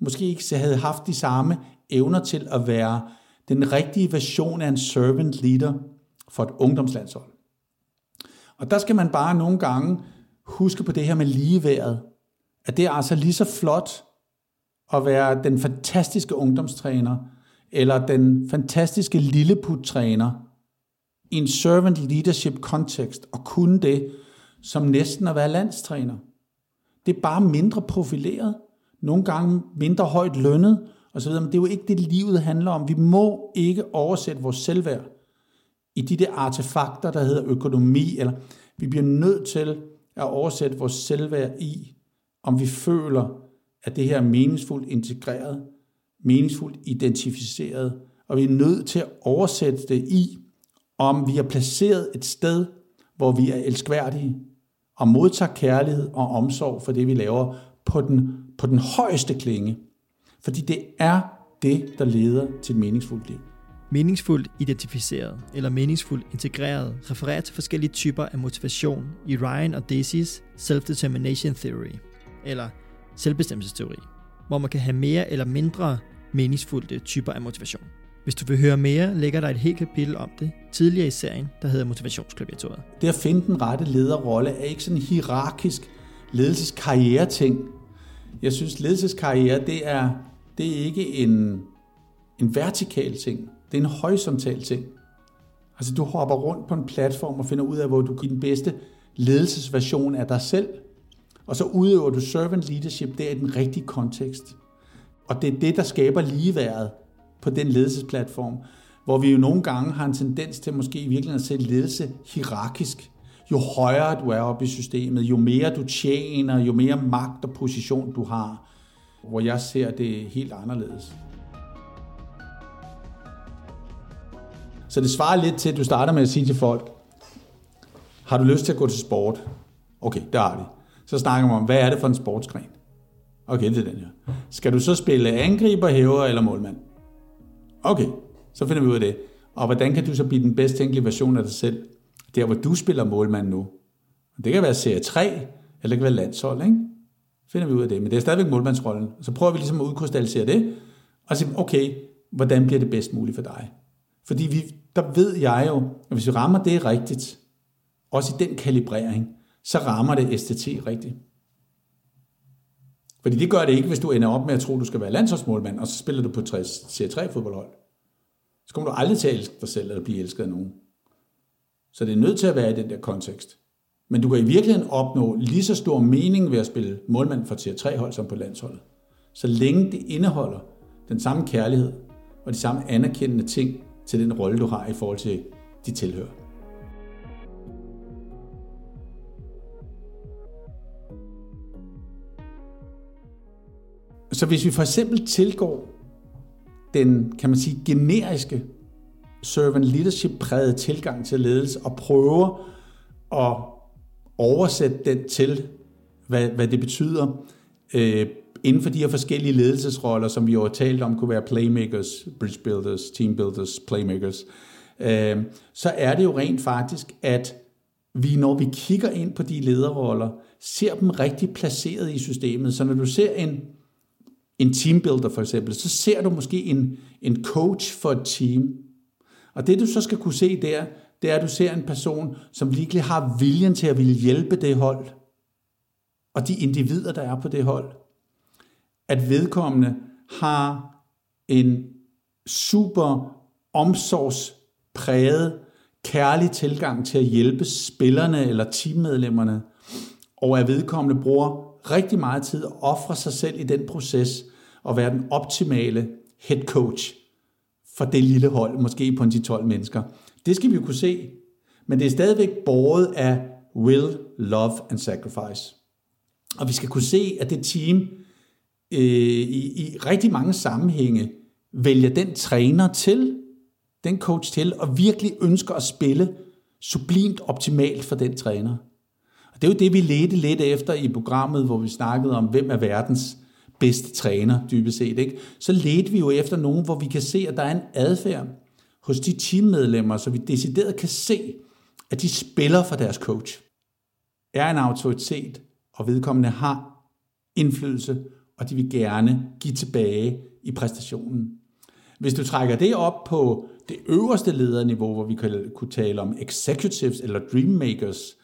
Speaker 2: måske ikke havde haft de samme evner til at være den rigtige version af en servant leader for et ungdomslandshold. Og der skal man bare nogle gange huske på det her med ligeværet. At det er altså lige så flot at være den fantastiske ungdomstræner, eller den fantastiske lilleput-træner i en servant leadership kontekst, og kunne det som næsten at være landstræner. Det er bare mindre profileret, nogle gange mindre højt lønnet, og så videre, men det er jo ikke det, livet handler om. Vi må ikke oversætte vores selvværd i de der artefakter, der hedder økonomi, eller vi bliver nødt til at oversætte vores selvværd i, om vi føler, at det her er meningsfuldt integreret, meningsfuldt identificeret, og vi er nødt til at oversætte det i, om vi er placeret et sted, hvor vi er elskværdige, og modtager kærlighed og omsorg for det, vi laver på den, på den højeste klinge. Fordi det er det, der leder til et meningsfuldt liv.
Speaker 1: Meningsfuldt identificeret eller meningsfuldt integreret refererer til forskellige typer af motivation i Ryan og Daisy's Self-Determination Theory, eller selvbestemmelsesteori, hvor man kan have mere eller mindre meningsfulde typer af motivation. Hvis du vil høre mere, ligger der et helt kapitel om det tidligere i serien, der hedder Motivationsklaviaturet.
Speaker 2: Det at finde den rette lederrolle er ikke sådan en hierarkisk ledelseskarriere-ting. Jeg synes, ledelseskarriere, det er, det er ikke en, en vertikal ting. Det er en horisontal ting. Altså, du hopper rundt på en platform og finder ud af, hvor du giver den bedste ledelsesversion af dig selv. Og så udøver du servant leadership der i den rigtige kontekst. Og det er det, der skaber ligeværet på den ledelsesplatform, hvor vi jo nogle gange har en tendens til måske i virkeligheden at sætte ledelse hierarkisk. Jo højere du er oppe i systemet, jo mere du tjener, jo mere magt og position du har, hvor jeg ser det helt anderledes. Så det svarer lidt til, at du starter med at sige til folk, har du lyst til at gå til sport? Okay, der har vi. Så snakker man om, hvad er det for en sportsgren? Okay, det er den her. Skal du så spille angriber, hæver eller målmand? Okay, så finder vi ud af det. Og hvordan kan du så blive den bedst tænkelige version af dig selv, der hvor du spiller målmand nu? Det kan være serie 3, eller det kan være landshold, ikke? Finder vi ud af det. Men det er stadigvæk målmandsrollen. Så prøver vi ligesom at udkrystallisere det, og sige, okay, hvordan bliver det bedst muligt for dig? Fordi vi, der ved jeg jo, at hvis vi rammer det rigtigt, også i den kalibrering, så rammer det STT rigtigt. Fordi det gør det ikke, hvis du ender op med at tro, at du skal være landsholdsmålmand, og så spiller du på et Serie 3 fodboldhold. Så kommer du aldrig til at elske dig selv, eller blive elsket af nogen. Så det er nødt til at være i den der kontekst. Men du kan i virkeligheden opnå lige så stor mening ved at spille målmand for tier 3 hold som på landsholdet. Så længe det indeholder den samme kærlighed og de samme anerkendende ting til den rolle, du har i forhold til de tilhører. Så hvis vi for eksempel tilgår den, kan man sige, generiske servant leadership præget tilgang til ledelse og prøver at oversætte den til, hvad, hvad det betyder øh, inden for de her forskellige ledelsesroller, som vi jo har talt om, kunne være playmakers, bridge builders, team builders, playmakers, øh, så er det jo rent faktisk, at vi, når vi kigger ind på de lederroller, ser dem rigtig placeret i systemet. Så når du ser en, en teambuilder for eksempel, så ser du måske en, en coach for et team. Og det du så skal kunne se der, det er, at du ser en person, som virkelig har viljen til at ville hjælpe det hold, og de individer, der er på det hold. At vedkommende har en super omsorgspræget, kærlig tilgang til at hjælpe spillerne eller teammedlemmerne, og at vedkommende bruger rigtig meget tid at ofre sig selv i den proces og være den optimale head coach for det lille hold, måske på en 10-12 mennesker. Det skal vi jo kunne se, men det er stadigvæk båret af will, love and sacrifice. Og vi skal kunne se, at det team øh, i, i rigtig mange sammenhænge vælger den træner til, den coach til, og virkelig ønsker at spille sublimt optimalt for den træner. Og det er jo det, vi ledte lidt efter i programmet, hvor vi snakkede om, hvem er verdens bedste træner, dybest set. Ikke? Så ledte vi jo efter nogen, hvor vi kan se, at der er en adfærd hos de teammedlemmer, så vi decideret kan se, at de spiller for deres coach. Er en autoritet, og vedkommende har indflydelse, og de vil gerne give tilbage i præstationen. Hvis du trækker det op på det øverste lederniveau, hvor vi kan, kunne tale om executives eller dreammakers,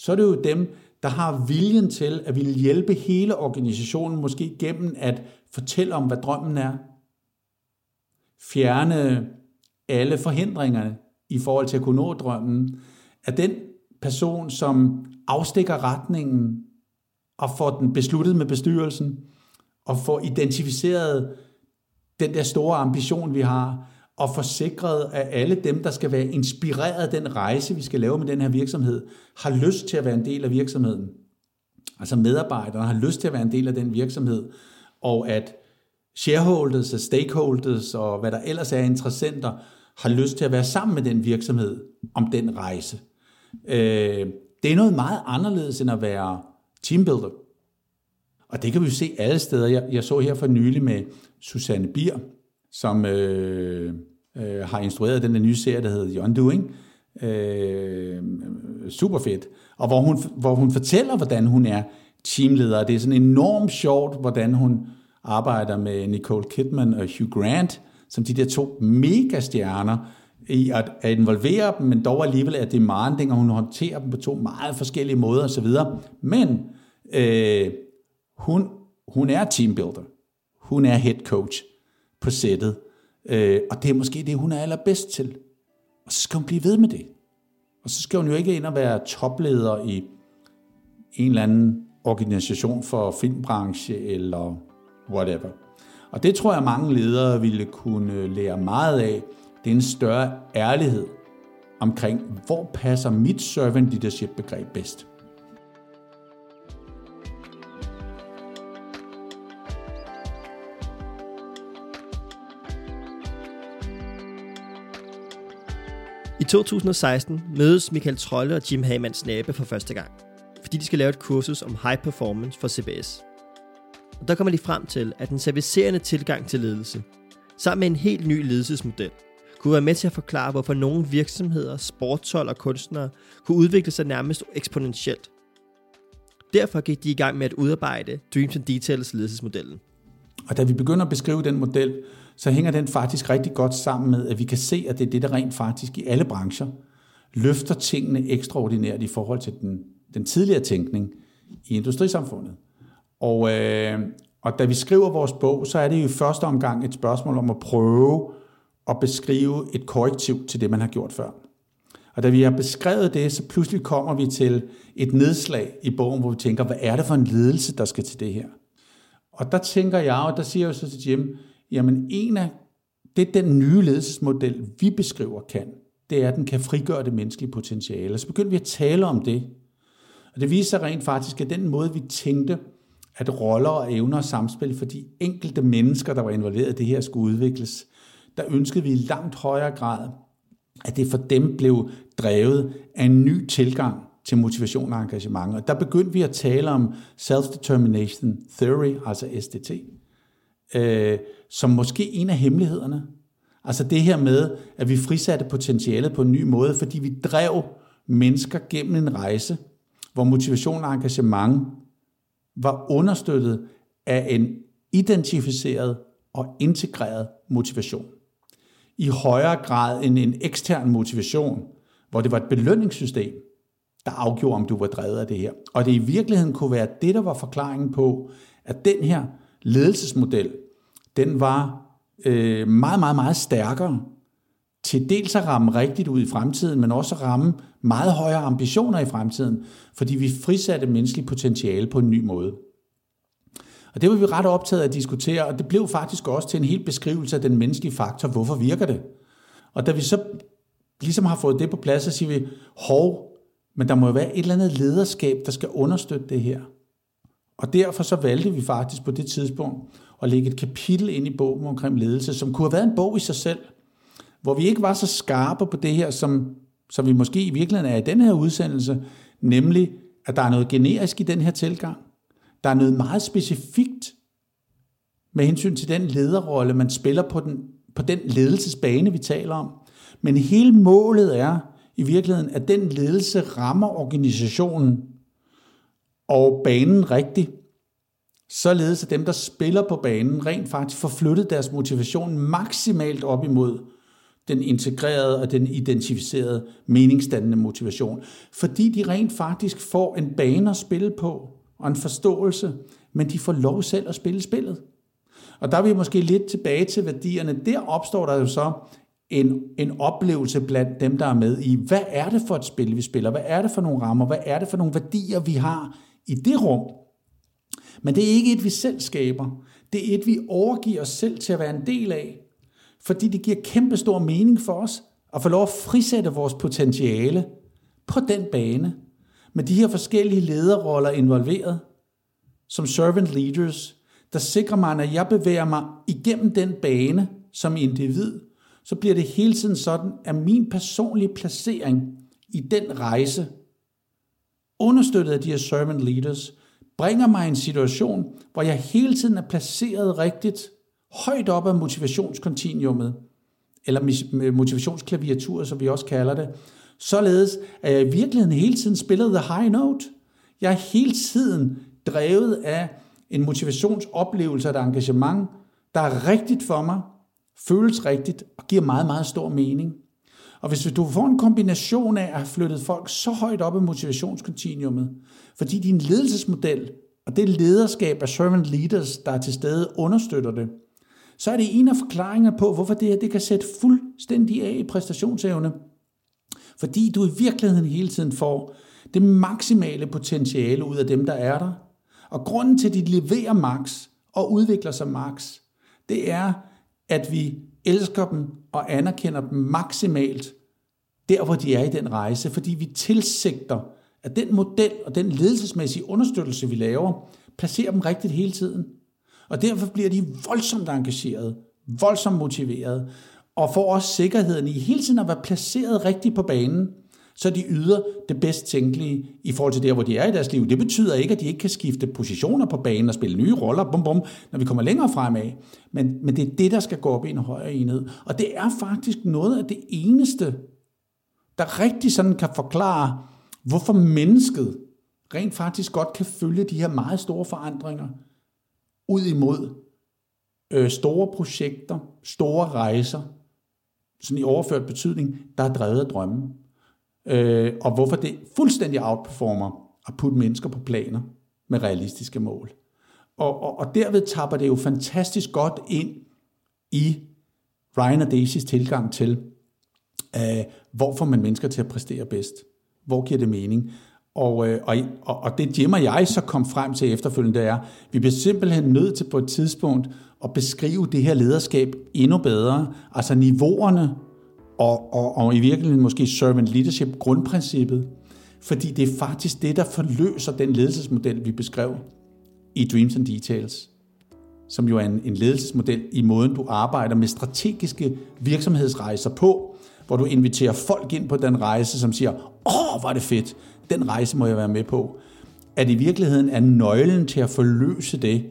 Speaker 2: så er det jo dem, der har viljen til at ville hjælpe hele organisationen, måske gennem at fortælle om, hvad drømmen er. Fjerne alle forhindringerne i forhold til at kunne nå drømmen. Er den person, som afstikker retningen og får den besluttet med bestyrelsen, og får identificeret den der store ambition, vi har, og forsikret, at alle dem, der skal være inspireret af den rejse, vi skal lave med den her virksomhed, har lyst til at være en del af virksomheden. Altså medarbejderne har lyst til at være en del af den virksomhed, og at shareholders og stakeholders og hvad der ellers er interessenter, har lyst til at være sammen med den virksomhed om den rejse. Øh, det er noget meget anderledes end at være teambuilder. Og det kan vi jo se alle steder. Jeg, jeg så her for nylig med Susanne Bier, som øh, øh, har instrueret den der nye serie, der hedder The Undoing. Øh, super fedt. Og hvor hun, hvor hun fortæller, hvordan hun er teamleder. Det er sådan enormt sjovt, hvordan hun arbejder med Nicole Kidman og Hugh Grant, som de der to megastjerner, i at, at involvere dem, men dog alligevel er demanding, og hun håndterer dem på to meget forskellige måder osv. Men øh, hun, hun er teambuilder. Hun er head coach på sættet. Øh, og det er måske det, hun er allerbedst til. Og så skal hun blive ved med det. Og så skal hun jo ikke ind og være topleder i en eller anden organisation for filmbranche eller whatever. Og det tror jeg, mange ledere ville kunne lære meget af. Det er en større ærlighed omkring, hvor passer mit servant leadership begreb bedst.
Speaker 1: 2016 mødes Michael Trolle og Jim Hamann Snabe for første gang, fordi de skal lave et kursus om high performance for CBS. Og der kommer de frem til, at den servicerende tilgang til ledelse, sammen med en helt ny ledelsesmodel, kunne være med til at forklare, hvorfor nogle virksomheder, sportshold og kunstnere kunne udvikle sig nærmest eksponentielt. Derfor gik de i gang med at udarbejde Dreams and Details ledelsesmodellen.
Speaker 2: Og da vi begynder at beskrive den model, så hænger den faktisk rigtig godt sammen med, at vi kan se, at det er det, der rent faktisk i alle brancher løfter tingene ekstraordinært i forhold til den, den tidligere tænkning i industrisamfundet. Og, øh, og da vi skriver vores bog, så er det jo i første omgang et spørgsmål om at prøve at beskrive et korrektiv til det, man har gjort før. Og da vi har beskrevet det, så pludselig kommer vi til et nedslag i bogen, hvor vi tænker, hvad er det for en ledelse, der skal til det her? Og der tænker jeg, og der siger jeg så til Jim, jamen en af det, den nye ledelsesmodel, vi beskriver kan, det er, at den kan frigøre det menneskelige potentiale. Så begyndte vi at tale om det. Og det viser sig rent faktisk, at den måde, vi tænkte, at roller og evner og samspil for de enkelte mennesker, der var involveret i det her, skulle udvikles, der ønskede vi i langt højere grad, at det for dem blev drevet af en ny tilgang til motivation og engagement. Og der begyndte vi at tale om Self-Determination Theory, altså SDT, øh, som måske en af hemmelighederne. Altså det her med, at vi frisatte potentialet på en ny måde, fordi vi drev mennesker gennem en rejse, hvor motivation og engagement var understøttet af en identificeret og integreret motivation. I højere grad end en ekstern motivation, hvor det var et belønningssystem, der afgjorde, om du var drevet af det her. Og det i virkeligheden kunne være det, der var forklaringen på, at den her ledelsesmodel, den var øh, meget, meget, meget stærkere til dels at ramme rigtigt ud i fremtiden, men også at ramme meget højere ambitioner i fremtiden, fordi vi frisatte menneskeligt potentiale på en ny måde. Og det var vi ret optaget af at diskutere, og det blev faktisk også til en helt beskrivelse af den menneskelige faktor. Hvorfor virker det? Og da vi så ligesom har fået det på plads, så siger vi, hov, men der må jo være et eller andet lederskab, der skal understøtte det her. Og derfor så valgte vi faktisk på det tidspunkt at lægge et kapitel ind i bogen omkring ledelse, som kunne have været en bog i sig selv, hvor vi ikke var så skarpe på det her, som, som vi måske i virkeligheden er i den her udsendelse, nemlig at der er noget generisk i den her tilgang. Der er noget meget specifikt med hensyn til den lederrolle, man spiller på den, på den ledelsesbane, vi taler om. Men hele målet er i virkeligheden, at den ledelse rammer organisationen og banen rigtigt, således at dem, der spiller på banen, rent faktisk får flyttet deres motivation maksimalt op imod den integrerede og den identificerede meningsdannende motivation. Fordi de rent faktisk får en bane at spille på, og en forståelse, men de får lov selv at spille spillet. Og der er vi måske lidt tilbage til værdierne. Der opstår der jo så en, en oplevelse blandt dem, der er med i, hvad er det for et spil, vi spiller? Hvad er det for nogle rammer? Hvad er det for nogle værdier, vi har i det rum? Men det er ikke et, vi selv skaber. Det er et, vi overgiver os selv til at være en del af. Fordi det giver kæmpe stor mening for os at få lov at frisætte vores potentiale på den bane. Med de her forskellige lederroller involveret, som servant leaders, der sikrer mig, at jeg bevæger mig igennem den bane som individ, så bliver det hele tiden sådan, at min personlige placering i den rejse, understøttet af de her servant leaders, bringer mig i en situation, hvor jeg hele tiden er placeret rigtigt, højt op af motivationskontinuumet, eller motivationsklaviaturet, som vi også kalder det, således at jeg i virkeligheden hele tiden spiller the high note. Jeg er hele tiden drevet af en motivationsoplevelse og et engagement, der er rigtigt for mig, føles rigtigt og giver meget, meget stor mening. Og hvis du får en kombination af at have flyttet folk så højt op i motivationskontinuumet, fordi din ledelsesmodel og det lederskab af servant leaders, der er til stede, understøtter det, så er det en af forklaringerne på, hvorfor det her det kan sætte fuldstændig af i præstationsevne. Fordi du i virkeligheden hele tiden får det maksimale potentiale ud af dem, der er der. Og grunden til, at de leverer max og udvikler sig max, det er, at vi elsker dem og anerkender dem maksimalt der, hvor de er i den rejse, fordi vi tilsigter, at den model og den ledelsesmæssige understøttelse, vi laver, placerer dem rigtigt hele tiden. Og derfor bliver de voldsomt engagerede, voldsomt motiverede, og får også sikkerheden i hele tiden at være placeret rigtigt på banen, så de yder det bedst tænkelige i forhold til der, hvor de er i deres liv. Det betyder ikke, at de ikke kan skifte positioner på banen og spille nye roller, bum bum, når vi kommer længere fremad. Men, men det er det, der skal gå op i en højere enhed. Og det er faktisk noget af det eneste, der rigtig sådan kan forklare, hvorfor mennesket rent faktisk godt kan følge de her meget store forandringer ud imod øh, store projekter, store rejser, sådan i overført betydning, der er drevet af drømme. Øh, og hvorfor det fuldstændig outperformer at putte mennesker på planer med realistiske mål. Og, og, og derved tapper det jo fantastisk godt ind i Ryan og Daisys tilgang til, øh, hvor får man mennesker til at præstere bedst? Hvor giver det mening? Og, øh, og, og det Jim og jeg så kom frem til efterfølgende, det er, vi bliver simpelthen nødt til på et tidspunkt at beskrive det her lederskab endnu bedre. Altså niveauerne og, og, og i virkeligheden måske servant leadership grundprincippet. Fordi det er faktisk det, der forløser den ledelsesmodel, vi beskrev i Dreams and Details, som jo er en, en ledelsesmodel i måden, du arbejder med strategiske virksomhedsrejser på, hvor du inviterer folk ind på den rejse, som siger, åh, hvor er det fedt, den rejse må jeg være med på. At i virkeligheden er nøglen til at forløse det,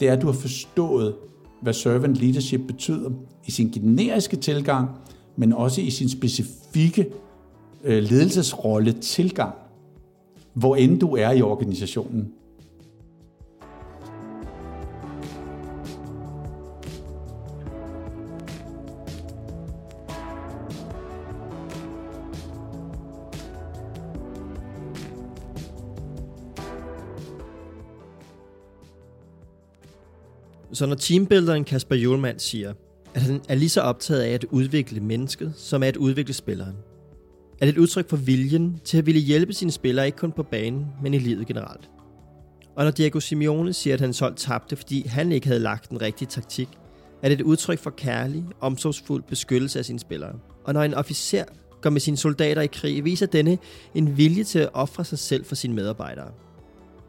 Speaker 2: det er, at du har forstået, hvad servant leadership betyder i sin generiske tilgang, men også i sin specifikke øh, ledelsesrolle tilgang, hvor end du er i organisationen.
Speaker 1: Så når teambuilderen Kasper Julemand siger, Altså, at han er lige så optaget af at udvikle mennesket, som af at udvikle spilleren, er det et udtryk for viljen til at ville hjælpe sine spillere ikke kun på banen, men i livet generelt. Og når Diego Simeone siger, at hans hold tabte, fordi han ikke havde lagt den rigtige taktik, er det et udtryk for kærlig, omsorgsfuld beskyttelse af sine spillere. Og når en officer går med sine soldater i krig, viser denne en vilje til at ofre sig selv for sine medarbejdere.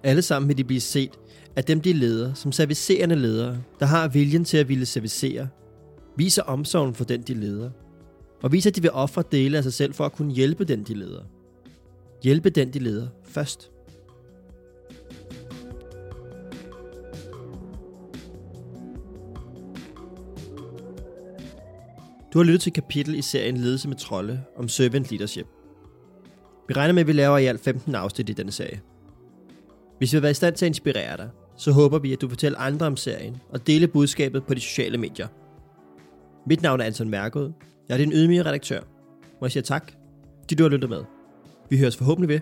Speaker 1: Alle sammen vil de blive set af dem, de leder, som servicerende ledere, der har viljen til at ville servicere, viser omsorgen for den, de leder, og viser, at de vil ofre dele af sig selv for at kunne hjælpe den, de leder. Hjælpe den, de leder først. Du har lyttet til kapitel i serien Ledelse med trolde om servant leadership. Vi regner med, at vi laver i alt 15 afsnit i denne serie. Hvis vi vil være i stand til at inspirere dig, så håber vi, at du fortæller andre om serien og dele budskabet på de sociale medier. Mit navn er Anton Mærkod. Jeg er din ydmyge redaktør. Må jeg sige tak, fordi du har lyttet med. Vi høres forhåbentlig ved